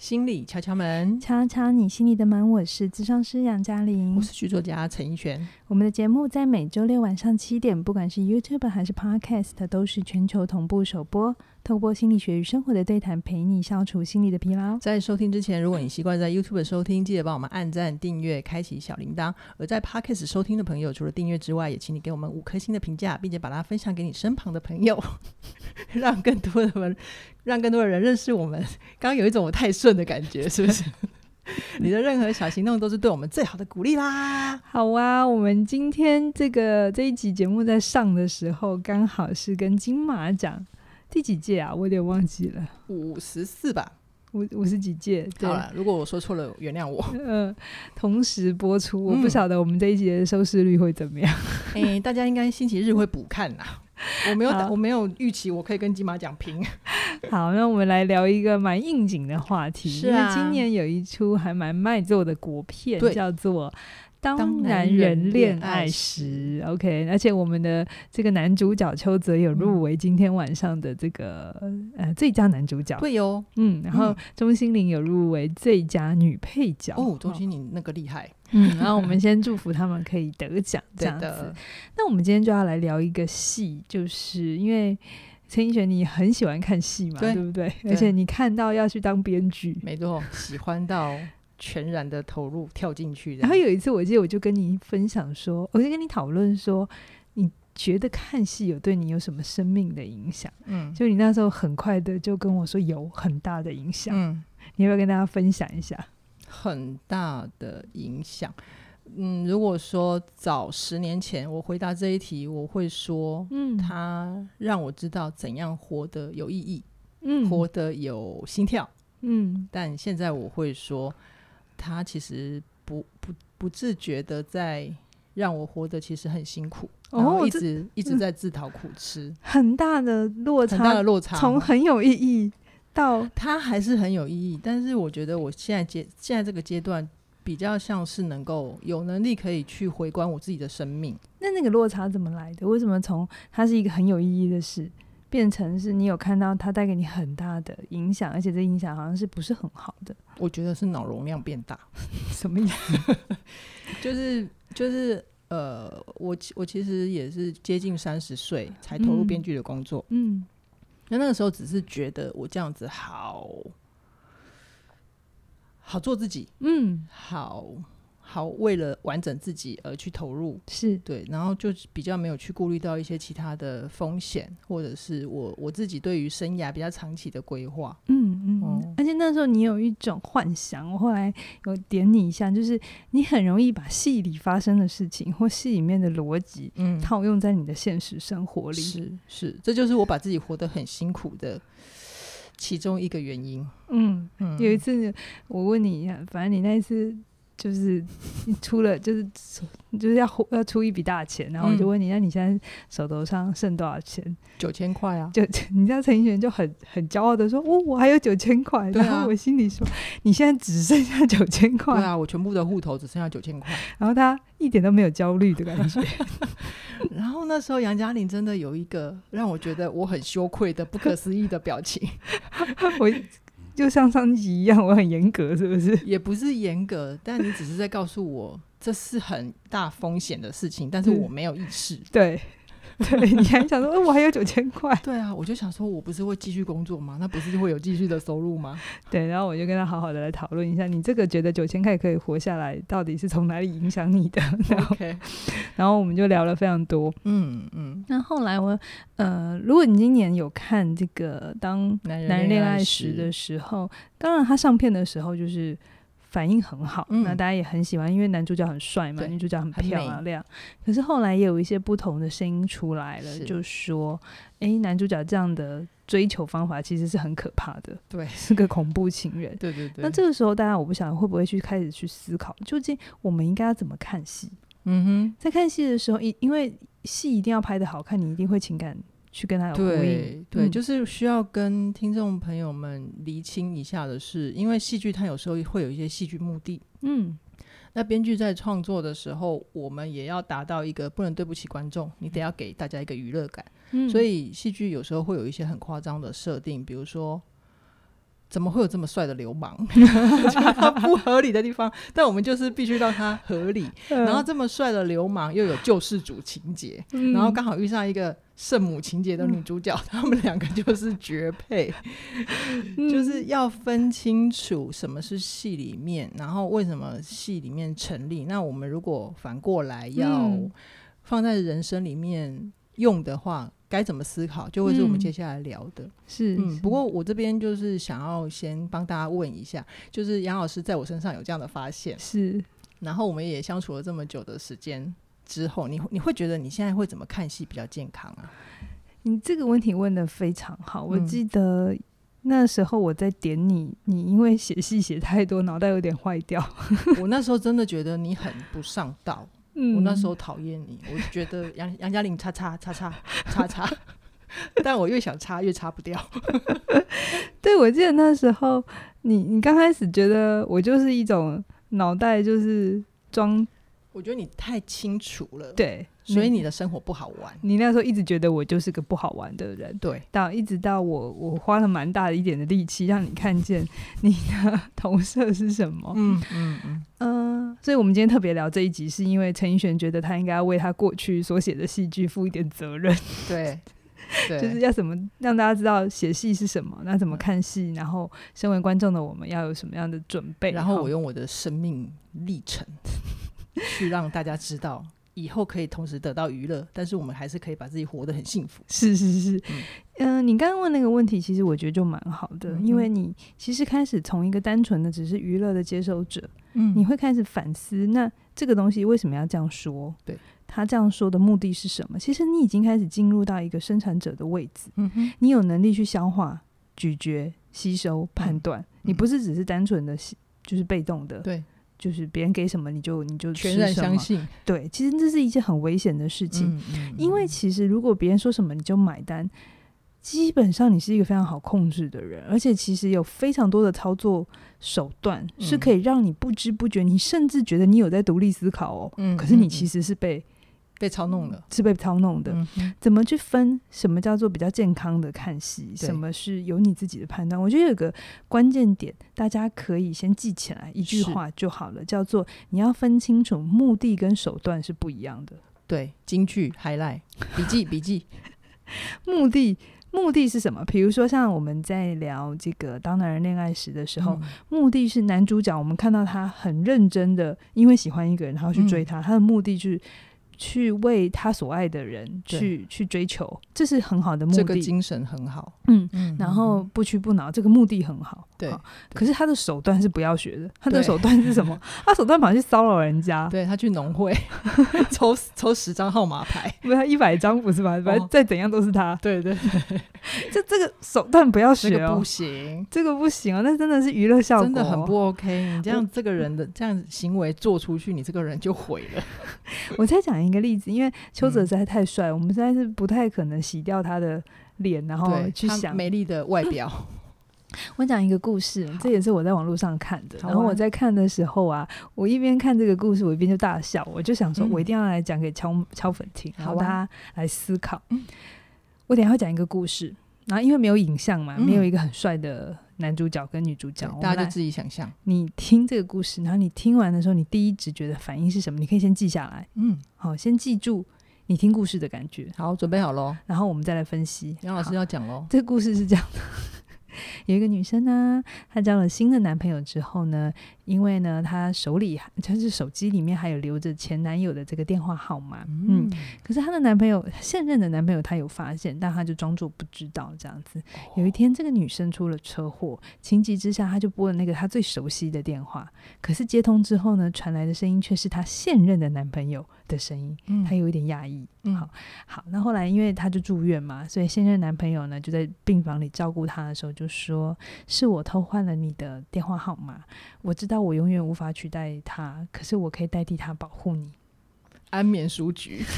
心理敲敲门，敲敲你心里的门。我是智商师杨嘉玲，我是剧作家陈奕璇。我们的节目在每周六晚上七点，不管是 YouTube 还是 Podcast，都是全球同步首播。透过心理学与生活的对谈，陪你消除心理的疲劳。在收听之前，如果你习惯在 YouTube 收听，记得帮我们按赞、订阅、开启小铃铛；而在 Podcast 收听的朋友，除了订阅之外，也请你给我们五颗星的评价，并且把它分享给你身旁的朋友，让更多的人。让更多的人认识我们。刚刚有一种我太顺的感觉，是不是？你的任何小行动都是对我们最好的鼓励啦。好啊，我们今天这个这一集节目在上的时候，刚好是跟金马奖第几届啊？我有点忘记了，五十四吧，五五十几届。对。好了，如果我说错了，原谅我。嗯、呃，同时播出，我不晓得我们这一集的收视率会怎么样。哎、嗯欸，大家应该星期日会补看呐。我没有，我没有预期我可以跟金马奖平。好，那我们来聊一个蛮应景的话题。是啊，因为今年有一出还蛮卖座的国片，叫做《当男人恋爱时》。OK，而且我们的这个男主角邱泽有入围今天晚上的这个、嗯、呃最佳男主角。对哦，嗯，然后钟欣凌有入围最佳女配角。哦，钟欣凌那个厉害。嗯，然后我们先祝福他们可以得奖，这样子。那我们今天就要来聊一个戏，就是因为陈奕璇你很喜欢看戏嘛，对，对不对？对，而且你看到要去当编剧，没错，喜欢到全然的投入跳进去。然后有一次，我记得我就跟你分享说，我就跟你讨论说，你觉得看戏有对你有什么生命的影响？嗯，就你那时候很快的就跟我说有很大的影响。嗯，你要不要跟大家分享一下？很大的影响。嗯，如果说早十年前我回答这一题，我会说，嗯，他让我知道怎样活得有意义，嗯，活得有心跳，嗯。但现在我会说，他其实不不不自觉的在让我活得其实很辛苦，然后一直、哦、一直在自讨苦吃，很大的落差，很大的落差，从很有意义。到 他还是很有意义，但是我觉得我现在阶现在这个阶段比较像是能够有能力可以去回观我自己的生命。那那个落差怎么来的？为什么从它是一个很有意义的事，变成是你有看到它带给你很大的影响，而且这影响好像是不是很好的？我觉得是脑容量变大，什么意思？就是就是呃，我我其实也是接近三十岁才投入编剧的工作，嗯。嗯那那个时候只是觉得我这样子好好做自己，嗯，好。好，为了完整自己而去投入，是。对，然后就比较没有去顾虑到一些其他的风险，或者是我我自己对于生涯比较长期的规划，嗯嗯，嗯，而且那时候你有一种幻想，我后来有点你一下，就是你很容易把戏里发生的事情或戏里面的逻辑，嗯，套用在你的现实生活里，是是，这就是我把自己活得很辛苦的其中一个原因。嗯嗯，有一次我问你一下，反正你那一次。就是 出了，就是就是要要出一笔大钱，然后我就问你，那你现在手头上剩多少钱？九千块啊！就 你知道陈奕迅就很很骄傲的说：“哦，我还有九千块。”然后我心里说：“你现在只剩下九千块。”对啊，我全部的户头只剩下九千块。然后他一点都没有焦虑的感觉。然后那时候杨嘉玲真的有一个让我觉得我很羞愧的不可思议的表情。我。就像上集一样，我很严格，是不是？也不是严格，但你只是在告诉我这是很大风险的事情，但是我没有意识。对。对，你还想说，我还有九千块？对啊，我就想说，我不是会继续工作吗？那不是就会有继续的收入吗？对，然后我就跟他好好的来讨论一下，你这个觉得九千块可以活下来，到底是从哪里影响你的？OK，然后我们就聊了非常多。嗯嗯。那后来我呃，如果你今年有看这个《当男人恋爱时》的时候，当然他上片的时候就是。反应很好，嗯，那大家也很喜欢，因为男主角很帅嘛，女主角很漂亮。可是后来也有一些不同的声音出来了，就说：“哎、欸，男主角这样的追求方法其实是很可怕的，对，是个恐怖情人。”对对对。那这个时候，大家我不晓得会不会去开始去思考，究竟我们应该要怎么看戏？嗯哼，在看戏的时候，因因为戏一定要拍的好看，你一定会情感。去跟他有呼应，对对、嗯，就是需要跟听众朋友们厘清一下的是，因为戏剧它有时候会有一些戏剧目的，嗯，那编剧在创作的时候，我们也要达到一个不能对不起观众，你得要给大家一个娱乐感，嗯，所以戏剧有时候会有一些很夸张的设定，比如说怎么会有这么帅的流氓？他不合理的地方，但我们就是必须让他合理。嗯、然后这么帅的流氓又有救世主情节，嗯、然后刚好遇上一个圣母情节的女主角，他、嗯、们两个就是绝配。嗯、就是要分清楚什么是戏里面，然后为什么戏里面成立。那我们如果反过来要放在人生里面用的话。该怎么思考，就会是我们接下来聊的。嗯、是，嗯，不过我这边就是想要先帮大家问一下，就是杨老师在我身上有这样的发现，是。然后我们也相处了这么久的时间之后，你你会觉得你现在会怎么看戏比较健康啊？你这个问题问得非常好。我记得那时候我在点你，你因为写戏写太多，脑袋有点坏掉。我那时候真的觉得你很不上道。嗯、我那时候讨厌你，我觉得 杨杨嘉玲叉叉叉叉 叉叉，但我越想擦越擦不掉。对，我记得那时候你你刚开始觉得我就是一种脑袋就是装，我觉得你太清楚了，对。所以你的生活不好玩，你那时候一直觉得我就是个不好玩的人，对。到一直到我我花了蛮大的一点的力气让你看见你的投射是什么，嗯嗯嗯、呃。所以我们今天特别聊这一集，是因为陈奕迅觉得他应该要为他过去所写的戏剧负一点责任，对 就是要怎么让大家知道写戏是什么，那怎么看戏，然后身为观众的我们要有什么样的准备，然后我用我的生命历程去让大家知道。以后可以同时得到娱乐，但是我们还是可以把自己活得很幸福。是是是，嗯、呃，你刚刚问那个问题，其实我觉得就蛮好的，嗯、因为你其实开始从一个单纯的只是娱乐的接受者，嗯，你会开始反思，那这个东西为什么要这样说？对，他这样说的目的是什么？其实你已经开始进入到一个生产者的位置，嗯哼，你有能力去消化、咀嚼、吸收、判断，嗯、你不是只是单纯的，就是被动的，对。就是别人给什么你就你就全然相信，对，其实这是一件很危险的事情，嗯嗯嗯、因为其实如果别人说什么你就买单，基本上你是一个非常好控制的人，而且其实有非常多的操作手段是可以让你不知不觉，你甚至觉得你有在独立思考哦，嗯、可是你其实是被。被操弄的，是被操弄的。嗯、怎么去分什么叫做比较健康的看戏？什么是有你自己的判断？我觉得有个关键点，大家可以先记起来一句话就好了，叫做你要分清楚目的跟手段是不一样的。对，京剧 highlight 笔记 笔记。目的目的是什么？比如说像我们在聊这个《当男人恋爱时》的时候，嗯、目的是男主角，我们看到他很认真的，因为喜欢一个人，然后去追他，嗯、他的目的就是。去为他所爱的人去去追求，这是很好的目的。这个精神很好，嗯嗯，然后不屈不挠，这个目的很好。对，可是他的手段是不要学的。他的手段是什么？他手段跑去骚扰人家。对，他去农会 抽抽十张号码牌，不是一百张不是吧？反正再怎样都是他。对对对，这这个手段不要学哦，不行，这个不行啊，那真的是娱乐效果，真的很不 OK。你这样这个人的这样行为做出去，你这个人就毁了。我再讲一个例子，因为邱泽实在太帅，我们实在是不太可能洗掉他的脸，然后去想美丽的外表。我讲一个故事，这也是我在网络上看的。啊、然后我在看的时候啊，我一边看这个故事，我一边就大笑。我就想说，我一定要来讲给敲敲粉听，然后大家来思考。嗯、我等下会讲一个故事，然后因为没有影像嘛，嗯、没有一个很帅的男主角跟女主角，大家就自己想象。你听这个故事，然后你听完的时候，你第一直觉的反应是什么？你可以先记下来。嗯，好，先记住你听故事的感觉。好，准备好喽。然后我们再来分析。杨老师要讲喽。这个故事是这样的。有一个女生呢，她交了新的男朋友之后呢，因为呢，她手里就是手机里面还有留着前男友的这个电话号码，嗯，嗯，可是她的男朋友现任的男朋友她有发现，但她就装作不知道这样子。有一天，这个女生出了车祸，情急之下，她就拨了那个她最熟悉的电话，可是接通之后呢，传来的声音却是她现任的男朋友的声音，她有一点压抑。嗯，好，好，那后来因为她就住院嘛，所以现任男朋友呢就在病房里照顾她的时候就说：“是我偷换了你的电话号码，我知道我永远无法取代他，可是我可以代替他保护你。”安眠书局，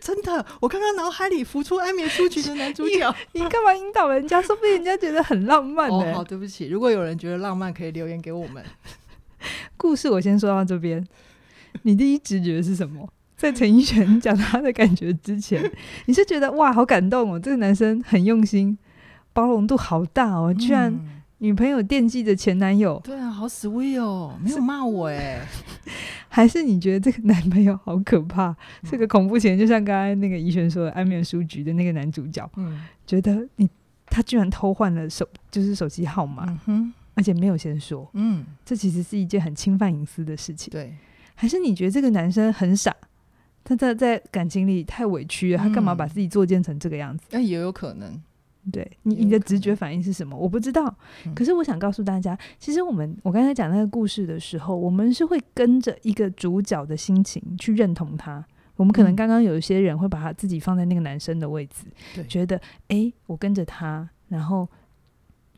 真的，我刚刚脑海里浮出安眠书局的男主角。你干嘛引导人家？说不定人家觉得很浪漫呢、欸。哦，好，对不起，如果有人觉得浪漫，可以留言给我们。故事我先说到这边。你第一直觉是什么？在陈奕迅 讲他的感觉之前，你是觉得哇，好感动哦，这个男生很用心，包容度好大哦，居然女朋友惦记着前男友。对啊，好 sweet 哦，没有骂我哎。还是你觉得这个男朋友好可怕，是个恐怖情人？就像刚才那个怡璇说的，《安眠书局》的那个男主角，嗯，觉得你他居然偷换了手，就是手机号码，嗯，而且没有先说，嗯，这其实是一件很侵犯隐私的事情。对，还是你觉得这个男生很傻？他在在感情里太委屈了，他干嘛把自己作践成这个样子？那、嗯、也有可能。对你，你的直觉反应是什么？我不知道。嗯、可是我想告诉大家，其实我们我刚才讲那个故事的时候，我们是会跟着一个主角的心情去认同他。我们可能刚刚有一些人会把他自己放在那个男生的位置，对觉得哎，我跟着他，然后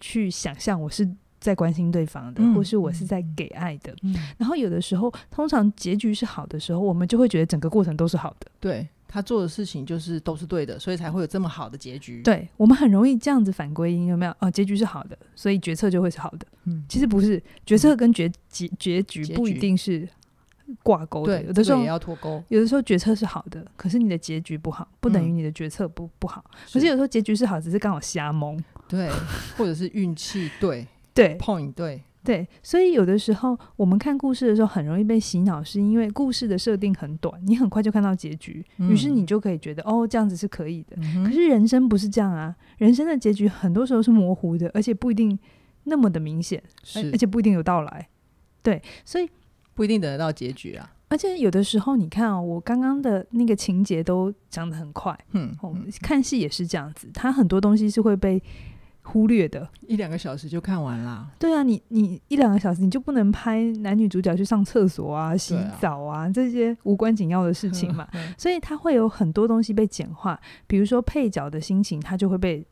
去想象我是。在关心对方的，嗯、或是我是在给爱的，嗯、然后有的时候，通常结局是好的时候，我们就会觉得整个过程都是好的。对，他做的事情就是都是对的，所以才会有这么好的结局。对，我们很容易这样子反归因，有没有？哦，结局是好的，所以决策就会是好的。嗯，其实不是，决策跟结结结局不一定是挂钩的。有的时候也要脱钩。有的时候决策是好的，可是你的结局不好，不等于你的决策不不好。嗯、可是有时候结局是好，只是刚好瞎蒙。对，或者是运气对。对，point 对对，所以有的时候我们看故事的时候很容易被洗脑，是因为故事的设定很短，你很快就看到结局，于、嗯、是你就可以觉得哦，这样子是可以的。嗯、可是人生不是这样啊，人生的结局很多时候是模糊的，而且不一定那么的明显，是而且不一定有到来。对，所以不一定等得到结局啊。而且有的时候你看哦，我刚刚的那个情节都讲得很快，嗯，嗯看戏也是这样子，它很多东西是会被。忽略的一两个小时就看完啦。对啊，你你一两个小时你就不能拍男女主角去上厕所啊、洗澡啊，啊这些无关紧要的事情嘛？所以它会有很多东西被简化，比如说配角的心情，它就会被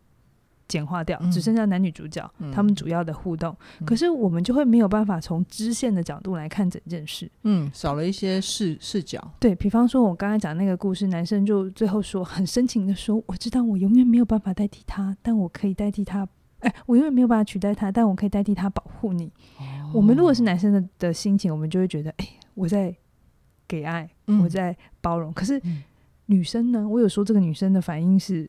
简化掉，嗯、只剩下男女主角、嗯、他们主要的互动。嗯、可是我们就会没有办法从支线的角度来看整件事，嗯，少了一些视视角。对，比方说，我刚才讲那个故事，男生就最后说很深情的说：“我知道我永远没有办法代替他，但我可以代替他。哎，我永远没有办法取代他，但我可以代替他保护你。哦、我们如果是男生的的心情，我们就会觉得：哎，我在给爱，嗯、我在包容。可是、嗯、女生呢？我有说这个女生的反应是。”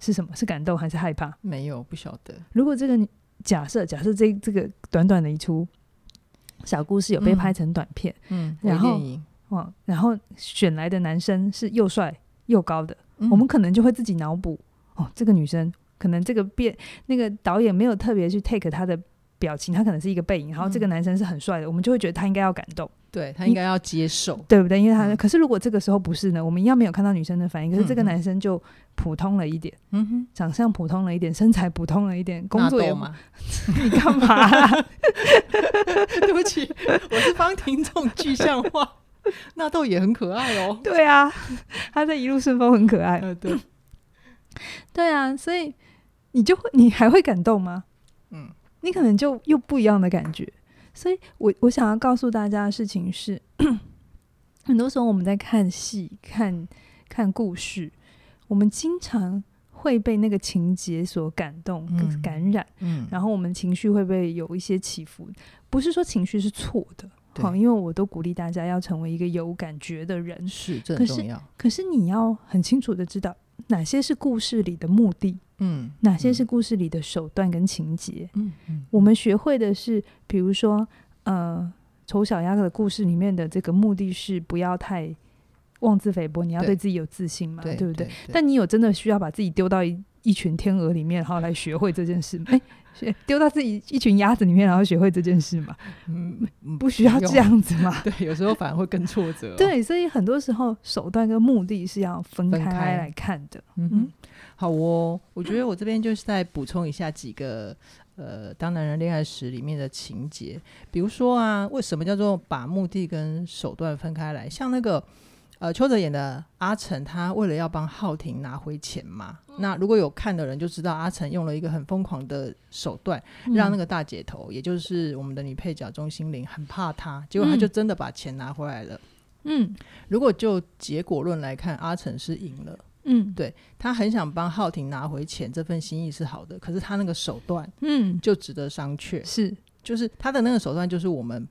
是什么？是感动还是害怕？没有，不晓得。如果这个假设，假设这这个短短的一出小故事有被拍成短片，嗯，嗯然后哦，然后选来的男生是又帅又高的，嗯、我们可能就会自己脑补哦，这个女生可能这个变那个导演没有特别去 take 她的表情，她可能是一个背影，然后这个男生是很帅的，嗯、我们就会觉得他应该要感动。对，他应该要接受，对不对？因为他，嗯、可是如果这个时候不是呢？我们一样没有看到女生的反应，可是这个男生就普通了一点，嗯哼，长相普通了一点，身材普通了一点，工作也嘛？你干嘛、啊？对不起，我是帮听众具象化。纳豆也很可爱哦。对啊，他在一路顺风很可爱。呃、对，对啊，所以你就会，你还会感动吗？嗯，你可能就又不一样的感觉。所以我我想要告诉大家的事情是，很多时候我们在看戏、看看故事，我们经常会被那个情节所感动、嗯、感染，嗯，然后我们情绪会被有一些起伏。不是说情绪是错的，好对，因为我都鼓励大家要成为一个有感觉的人，是，这很重要。可是，可是你要很清楚的知道哪些是故事里的目的。嗯，哪些是故事里的手段跟情节？嗯嗯，我们学会的是，比如说，呃，丑小鸭的故事里面的这个目的是不要太妄自菲薄，你要对自己有自信嘛，对，对不对？但你有真的需要把自己丢到一一群天鹅里面，然后来学会这件事吗？哎。丢到自己一群鸭子里面，然后学会这件事嘛？嗯，不需要这样子嘛？对，有时候反而会更挫折、哦。对，所以很多时候手段跟目的是要分开来看的。嗯哼，好哦。我觉得我这边就是再补充一下几个呃，当男人恋爱时里面的情节，比如说啊，为什么叫做把目的跟手段分开来？像那个。呃，邱泽演的阿成，他为了要帮浩庭拿回钱嘛，嗯、那如果有看的人就知道，阿成用了一个很疯狂的手段，嗯、让那个大姐头，也就是我们的女配角钟心凌，很怕他，结果他就真的把钱拿回来了。嗯，如果就结果论来看，阿成是赢了。嗯，对，他很想帮浩庭拿回钱，这份心意是好的，可是他那个手段，嗯，就值得商榷。是，就是他的那个手段，就是我们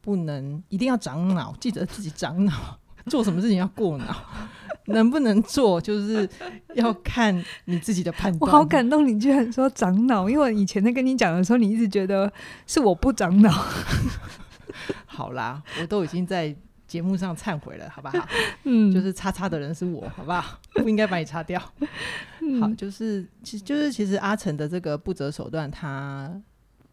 不能一定要长脑，记得自己长脑。做什么事情要过脑，能不能做，就是要看你自己的判断。我好感动，你居然说长脑，因为我以前在跟你讲的时候，你一直觉得是我不长脑。好啦，我都已经在节目上忏悔了，好不好？嗯，就是叉叉的人是我，好不好？不应该把你擦掉。嗯、好，就是其实就是其实阿成的这个不择手段，他。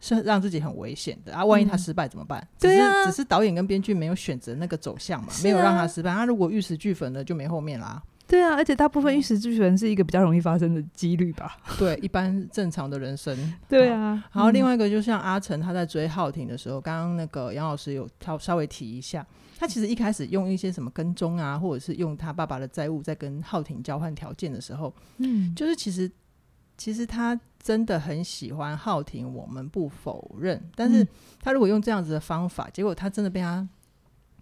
是让自己很危险的啊！万一他失败怎么办？嗯、只是、啊、只是导演跟编剧没有选择那个走向嘛，啊、没有让他失败。他如果玉石俱焚了，就没后面啦。对啊，而且大部分玉石俱焚是一个比较容易发生的几率吧？对，一般正常的人生。对啊。然后另外一个，就像阿成他在追浩庭的时候，刚刚、嗯、那个杨老师有稍稍微提一下，他其实一开始用一些什么跟踪啊，或者是用他爸爸的债务在跟浩庭交换条件的时候，嗯，就是其实。其实他真的很喜欢浩庭，我们不否认。但是他如果用这样子的方法，嗯、结果他真的被他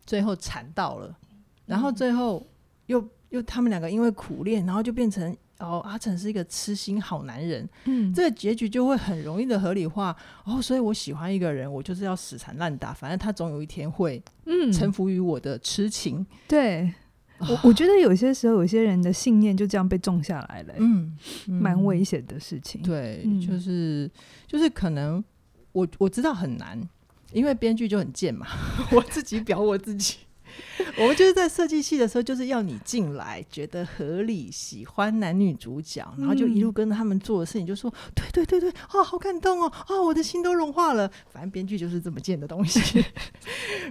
最后缠到了，然后最后又又他们两个因为苦恋，然后就变成哦，阿成是一个痴心好男人。嗯，这个结局就会很容易的合理化。哦，所以我喜欢一个人，我就是要死缠烂打，反正他总有一天会嗯臣服于我的痴情。嗯、对。我 我觉得有些时候，有些人的信念就这样被种下来了，嗯，蛮危险的事情。对，嗯、就是就是可能我我知道很难，因为编剧就很贱嘛，我自己表我自己，我们就是在设计戏的时候，就是要你进来觉得合理，喜欢男女主角，然后就一路跟着他们做的事情，就说、嗯、对对对对，啊，好感动哦，啊，我的心都融化了。反正编剧就是这么贱的东西，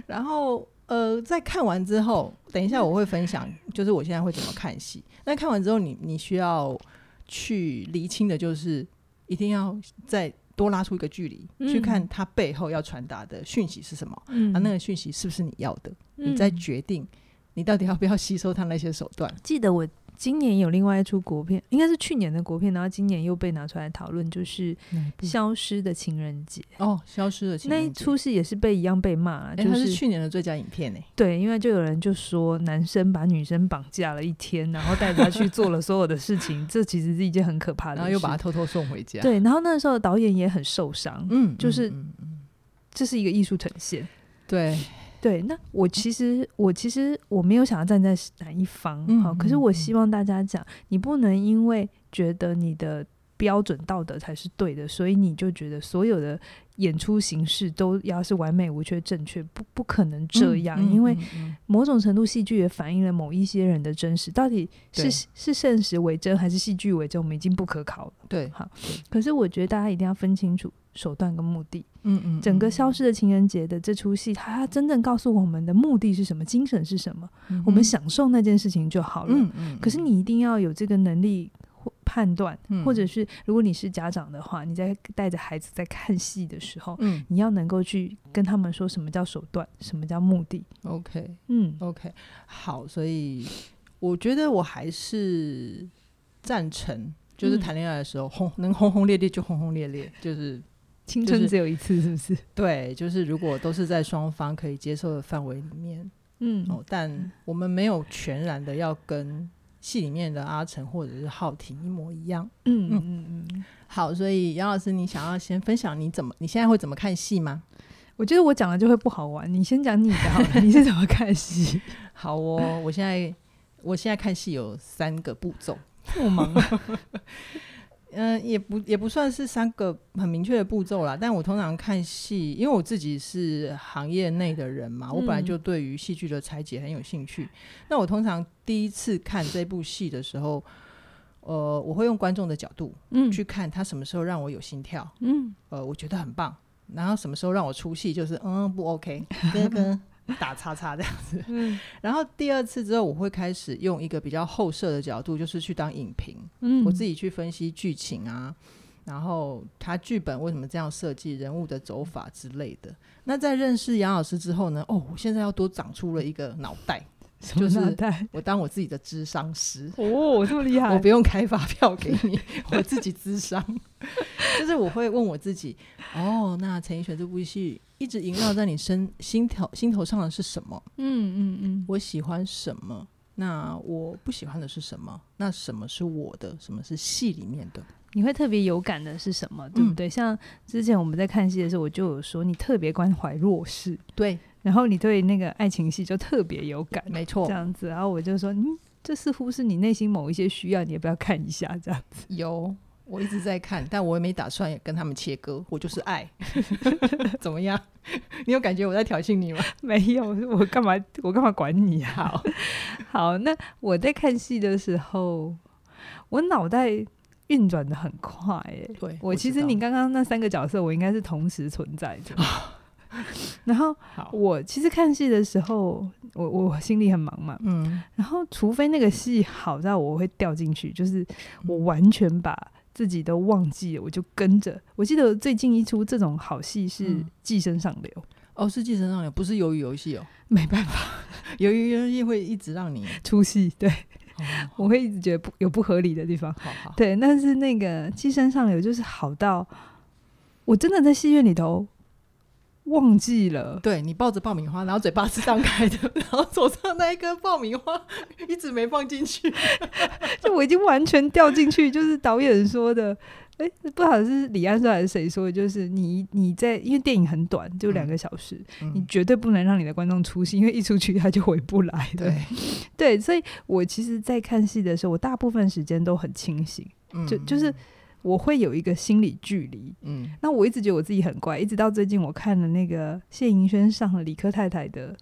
然后。呃，在看完之后，等一下我会分享，就是我现在会怎么看戏。那看完之后你，你你需要去厘清的，就是一定要再多拉出一个距离，嗯、去看他背后要传达的讯息是什么，嗯、啊，那个讯息是不是你要的？嗯、你再决定你到底要不要吸收他那些手段。记得我。今年有另外一出国片，应该是去年的国片，然后今年又被拿出来讨论，就是《消失的情人节》哦，《消失的情人节》那一出戏也是被一样被骂，就是、欸、它是去年的最佳影片呢。对，因为就有人就说男生把女生绑架了一天，然后带她去做了所有的事情，这其实是一件很可怕的事，然后又把她偷偷送回家。对，然后那个时候导演也很受伤，嗯，就是这是一个艺术呈现，对。对，那我其实我其实我没有想要站在哪一方，好、嗯，可是我希望大家讲，你不能因为觉得你的标准道德才是对的，所以你就觉得所有的演出形式都要是完美无缺、正确，不不可能这样，因为某种程度戏剧也反映了某一些人的真实，到底是是现实为真还是戏剧为真，我们已经不可考了。对，好，可是我觉得大家一定要分清楚。手段跟目的，嗯嗯，整个消失的情人节的这出戏，它真正告诉我们的目的是什么？精神是什么？我们享受那件事情就好了。嗯嗯。可是你一定要有这个能力判断，嗯、或者是如果你是家长的话，你在带着孩子在看戏的时候，嗯，你要能够去跟他们说什么叫手段，什么叫目的。OK，嗯，OK，好，所以我觉得我还是赞成，就是谈恋爱的时候，轰、嗯、能轰轰烈烈就轰轰烈烈，就是。青春只有一次，是不是？对，就是如果都是在双方可以接受的范围里面，嗯，哦，但我们没有全然的要跟戏里面的阿成或者是浩庭一模一样，嗯嗯嗯嗯。好，所以杨老师，你想要先分享你怎么你现在会怎么看戏吗？我觉得我讲了就会不好玩，你先讲你的好了，你是怎么看戏？好哦，我现在我现在看戏有三个步骤，我忙了。嗯，也不也不算是三个很明确的步骤啦。但我通常看戏，因为我自己是行业内的人嘛，我本来就对于戏剧的拆解很有兴趣。嗯、那我通常第一次看这部戏的时候，呃，我会用观众的角度，嗯，去看他什么时候让我有心跳，嗯，呃，我觉得很棒。然后什么时候让我出戏，就是嗯不 OK，跟跟。打叉叉这样子，嗯，然后第二次之后，我会开始用一个比较后设的角度，就是去当影评，嗯，我自己去分析剧情啊，然后他剧本为什么这样设计，人物的走法之类的。那在认识杨老师之后呢，哦，我现在要多长出了一个脑袋。就是我当我自己的智商师哦，这么厉害！我不用开发票给你，我自己智商。就是我会问我自己，哦，那陈奕迅这部戏一直萦绕在你身心头心头上的是什么？嗯嗯嗯，我喜欢什么？那我不喜欢的是什么？那什么是我的？什么是戏里面的？你会特别有感的是什么？对不对？嗯、像之前我们在看戏的时候，我就有说你特别关怀弱势，对。然后你对那个爱情戏就特别有感，没错，这样子。然后我就说，嗯，这似乎是你内心某一些需要，你也不要看一下这样子。有，我一直在看，但我也没打算跟他们切割，我就是爱。怎么样？你有感觉我在挑衅你吗？没有，我干嘛？我干嘛管你啊？好，好，那我在看戏的时候，我脑袋运转的很快，哎，对，我其实你刚刚那三个角色，我应该是同时存在的。然后我其实看戏的时候，我我心里很忙嘛，嗯，然后除非那个戏好到我会掉进去，就是我完全把自己都忘记了，我就跟着。我记得最近一出这种好戏是《寄生上流》，哦，是《寄生上流》，不是鱿鱼游戏哦，没办法，鱿鱼游戏会一直让你出戏，对，我会一直觉得不有不合理的地方，好好，对，但是那个《寄生上流》就是好到我真的在戏院里头。忘记了，对，你抱着爆米花，然后嘴巴是张开的，然后手上那一根爆米花一直没放进去，就我已经完全掉进去。就是导演说的，哎、欸，不知道是李安说还是谁说的，就是你你在，因为电影很短，就两个小时，嗯、你绝对不能让你的观众出戏，因为一出去他就回不来。对，对，所以我其实，在看戏的时候，我大部分时间都很清醒，嗯、就就是。我会有一个心理距离，嗯，那我一直觉得我自己很怪，一直到最近我看了那个谢盈萱上了理科太太的。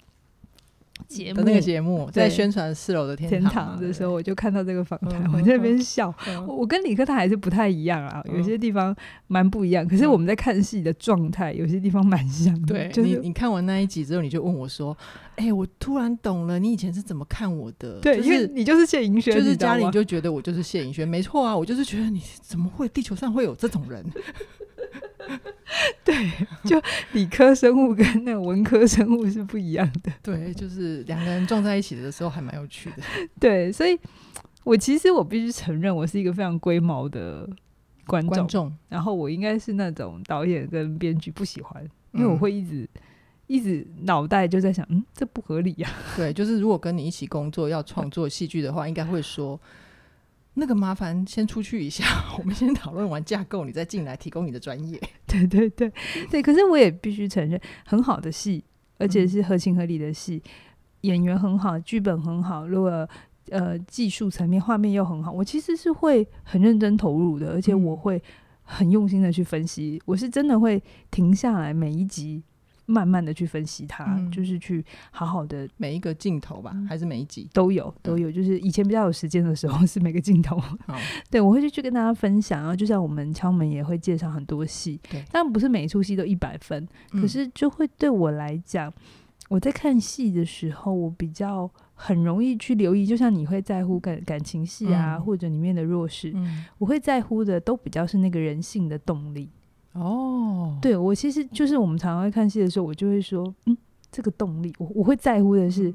节目那个节目在宣传四楼的天堂的时候，我就看到这个访谈，我在那边笑。我跟理科他还是不太一样啊，有些地方蛮不一样。可是我们在看戏的状态，有些地方蛮像的。对，你你看完那一集之后，你就问我说：“哎，我突然懂了，你以前是怎么看我的？”对，因为你就是谢盈萱，就是家里就觉得我就是谢盈萱，没错啊，我就是觉得你怎么会地球上会有这种人？对，就理科生物跟那个文科生物是不一样的。对，就是两个人撞在一起的时候还蛮有趣的。对，所以我其实我必须承认，我是一个非常龟毛的观众。观众然后我应该是那种导演跟编剧不喜欢，因为我会一直、嗯、一直脑袋就在想，嗯，这不合理呀、啊。对，就是如果跟你一起工作要创作戏剧的话，应该会说。那个麻烦先出去一下，我们先讨论完架构，你再进来提供你的专业。对对对对，可是我也必须承认，很好的戏，而且是合情合理的戏，嗯、演员很好，剧本很好，如果呃技术层面、画面又很好，我其实是会很认真投入的，而且我会很用心的去分析，我是真的会停下来每一集。慢慢的去分析它，嗯、就是去好好的每一个镜头吧，嗯、还是每一集都有都有。就是以前比较有时间的时候，是每个镜头。嗯、对，我会去去跟大家分享。然后就像我们敲门也会介绍很多戏，对，但不是每一出戏都一百分，嗯、可是就会对我来讲，我在看戏的时候，我比较很容易去留意。就像你会在乎感感情戏啊，嗯、或者里面的弱势，嗯、我会在乎的都比较是那个人性的动力。哦，对，我其实就是我们常常会看戏的时候，我就会说，嗯，这个动力，我我会在乎的是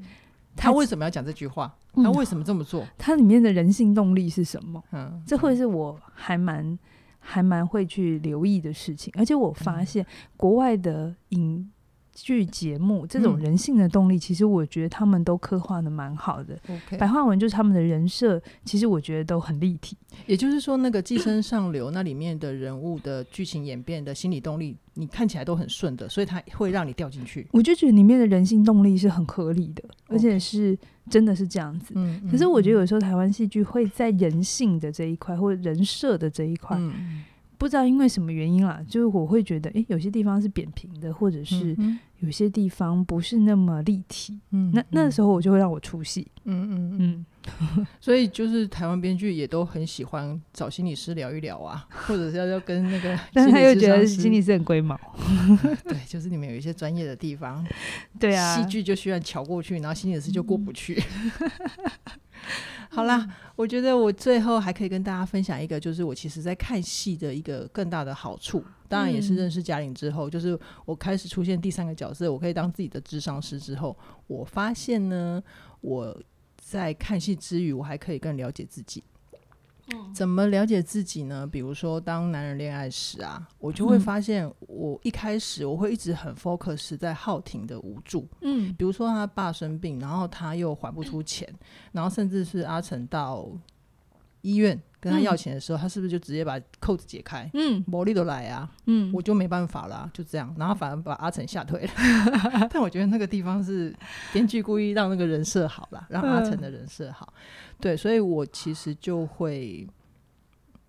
他，他为什么要讲这句话，他为什么这么做，他里面的人性动力是什么？嗯，这会是我还蛮还蛮会去留意的事情，而且我发现国外的影。剧节目这种人性的动力，其实我觉得他们都刻画的蛮好的。白话文就是他们的人设，其实我觉得都很立体。也就是说，那个《寄生上流》那里面的人物的剧情演变的心理动力，你看起来都很顺的，所以它会让你掉进去。我就觉得里面的人性动力是很合理的，而且是真的是这样子。可是我觉得有时候台湾戏剧会在人性的这一块，或者人设的这一块。嗯不知道因为什么原因啦，就是我会觉得，诶，有些地方是扁平的，或者是有些地方不是那么立体。嗯，那那时候我就会让我出戏。嗯嗯嗯。所以就是台湾编剧也都很喜欢找心理师聊一聊啊，或者是要要跟那个，但是他又觉得心理师很龟毛。对，就是你们有一些专业的地方。对啊。戏剧就需要瞧过去，然后心理师就过不去。好啦，我觉得我最后还可以跟大家分享一个，就是我其实在看戏的一个更大的好处，当然也是认识贾玲之后，就是我开始出现第三个角色，我可以当自己的智商师之后，我发现呢，我在看戏之余，我还可以更了解自己。怎么了解自己呢？比如说，当男人恋爱时啊，我就会发现，我一开始我会一直很 focus 在浩廷的无助。嗯，比如说他爸生病，然后他又还不出钱，然后甚至是阿成到医院跟他要钱的时候，嗯、他是不是就直接把扣子解开？嗯，魔力都来啊，嗯，我就没办法了，就这样，然后反而把阿成吓退了。但我觉得那个地方是编剧故意让那个人设好了，让阿成的人设好。对，所以我其实就会。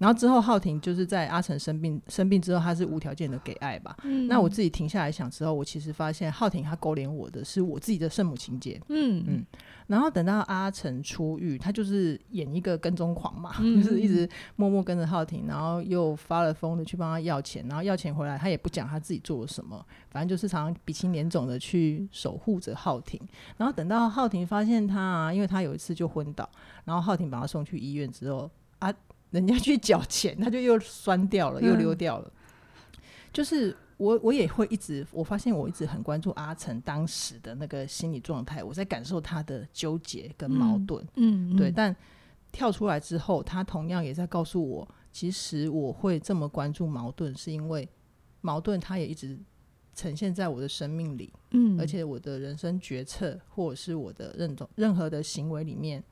然后之后，浩婷就是在阿成生病生病之后，他是无条件的给爱吧。嗯、那我自己停下来想之后，我其实发现浩婷他勾连我的是我自己的圣母情节。嗯嗯。然后等到阿成出狱，他就是演一个跟踪狂嘛，嗯、就是一直默默跟着浩婷，然后又发了疯的去帮他要钱，然后要钱回来，他也不讲他自己做了什么，反正就是常常鼻青脸肿的去守护着浩婷。然后等到浩婷发现他，啊，因为他有一次就昏倒，然后浩婷把他送去医院之后，啊。人家去缴钱，他就又酸掉了，又溜掉了。嗯、就是我，我也会一直，我发现我一直很关注阿成当时的那个心理状态，我在感受他的纠结跟矛盾。嗯，嗯对。但跳出来之后，他同样也在告诉我，其实我会这么关注矛盾，是因为矛盾它也一直呈现在我的生命里。嗯，而且我的人生决策或者是我的任种任何的行为里面，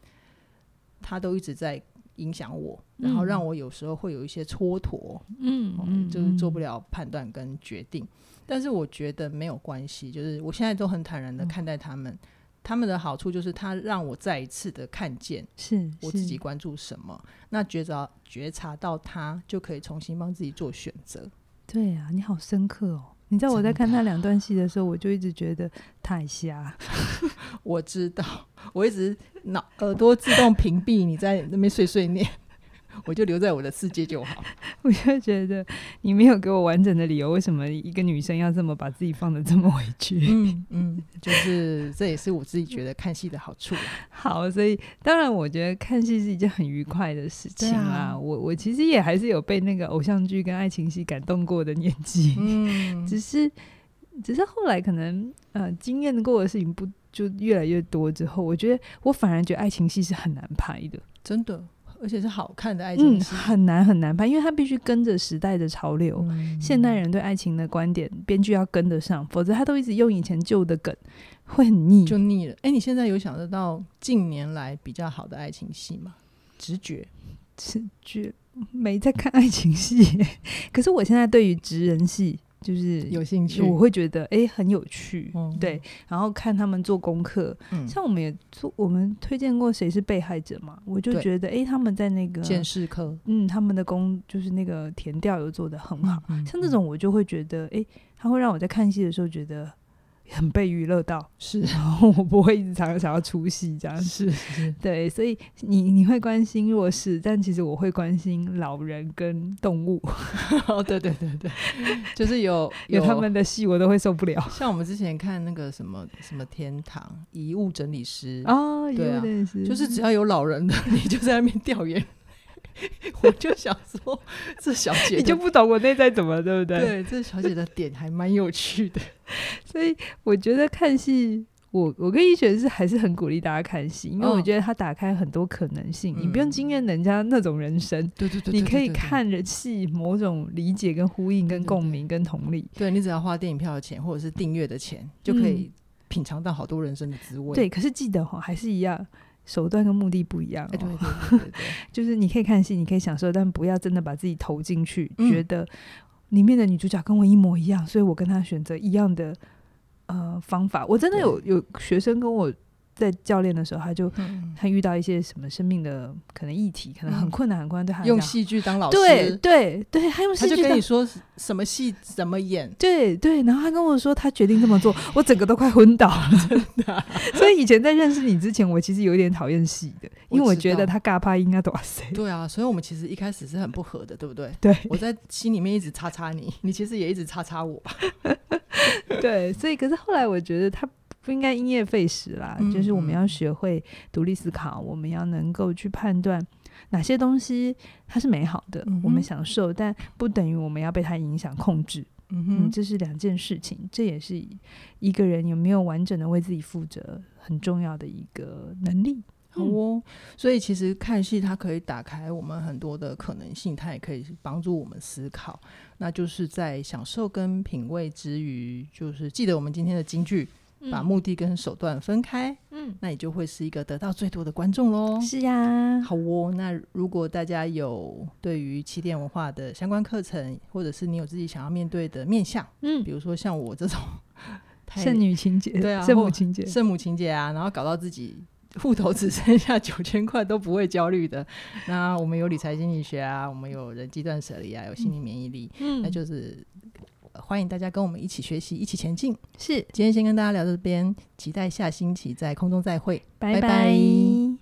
他都一直在。影响我，然后让我有时候会有一些蹉跎，嗯，嗯，就是做不了判断跟决定。嗯、但是我觉得没有关系，就是我现在都很坦然的看待他们。嗯、他们的好处就是他让我再一次的看见，是我自己关注什么，那觉着觉察到他，就可以重新帮自己做选择。对啊，你好深刻哦！你知道我在看那两段戏的时候，我就一直觉得太瞎。我知道，我一直脑耳朵自动屏蔽，你在那边碎碎念，我就留在我的世界就好。我就觉得你没有给我完整的理由，为什么一个女生要这么把自己放的这么委屈？嗯嗯，就是这也是我自己觉得看戏的好处。好，所以当然我觉得看戏是一件很愉快的事情啊。我我其实也还是有被那个偶像剧跟爱情戏感动过的年纪，嗯，只是只是后来可能呃经验过的事情不。就越来越多之后，我觉得我反而觉得爱情戏是很难拍的，真的，而且是好看的爱情戏，嗯，很难很难拍，因为它必须跟着时代的潮流，嗯、现代人对爱情的观点，编剧要跟得上，否则他都一直用以前旧的梗，会很腻，就腻了。哎、欸，你现在有想得到近年来比较好的爱情戏吗？直觉，直觉，没在看爱情戏，可是我现在对于直人戏。就是有兴趣，我会觉得哎、欸、很有趣，嗯、对，然后看他们做功课，嗯、像我们也做，我们推荐过谁是被害者嘛，我就觉得哎、欸、他们在那个检视科，嗯，他们的工就是那个填调有做得很好，像这种我就会觉得哎、欸，他会让我在看戏的时候觉得。很被娱乐到，是，然后我不会一直常常想要出戏这样，是，是，对，所以你你会关心弱势，但其实我会关心老人跟动物。哦，对对对对，就是有有，有他们的戏我都会受不了。像我们之前看那个什么什么天堂遗物整理师哦，对啊，就是只要有老人的，你就在那边调研。我就想说，这小姐你就不懂我内在怎么，对不对？对，这小姐的点还蛮有趣的，所以我觉得看戏，我我跟医学是还是很鼓励大家看戏，因为我觉得它打开很多可能性，嗯、你不用经验人家那种人生，对对对，你可以看着戏某种理解跟呼应跟共鸣跟同理，对，你只要花电影票的钱或者是订阅的钱，就可以品尝到好多人生的滋味。对，可是记得哈，还是一样。手段跟目的不一样，哦，欸、对，对，对，对，对 就是你可以看戏，你可以享受，但不要真的把自己投进去，嗯、觉得里面的女主角跟我一模一样，所以我跟她选择一样的呃方法。我真的有有学生跟我。在教练的时候，他就他遇到一些什么生命的可能议题，可能很困难，很困难。对他用戏剧当老师，对对对，他用戏剧跟你说什么戏怎么演，对对。然后他跟我说，他决定这么做，我整个都快昏倒了，真的。所以以前在认识你之前，我其实有点讨厌戏的，因为我觉得他尬拍应该多少对啊，所以我们其实一开始是很不合的，对不对？对，我在心里面一直叉叉你，你其实也一直叉叉我。对，所以可是后来我觉得他。不应该因噎废食啦，嗯、就是我们要学会独立思考，嗯、我们要能够去判断哪些东西它是美好的，嗯、我们享受，但不等于我们要被它影响控制。嗯哼嗯，这是两件事情，这也是一个人有没有完整的为自己负责很重要的一个能力。好哦，所以其实看戏它可以打开我们很多的可能性，它也可以帮助我们思考。那就是在享受跟品味之余，就是记得我们今天的金句。把目的跟手段分开，嗯，那你就会是一个得到最多的观众喽。是呀，好哦。那如果大家有对于起点文化的相关课程，或者是你有自己想要面对的面向，嗯，比如说像我这种 圣女情节，对啊，圣母情节，圣母情节啊，然后搞到自己户头只剩下九千块都不会焦虑的，那我们有理财心理学啊，我们有人际断舍离啊，有心理免疫力，嗯，那就是。欢迎大家跟我们一起学习，一起前进。是，今天先跟大家聊到这边，期待下星期在空中再会，拜拜。拜拜。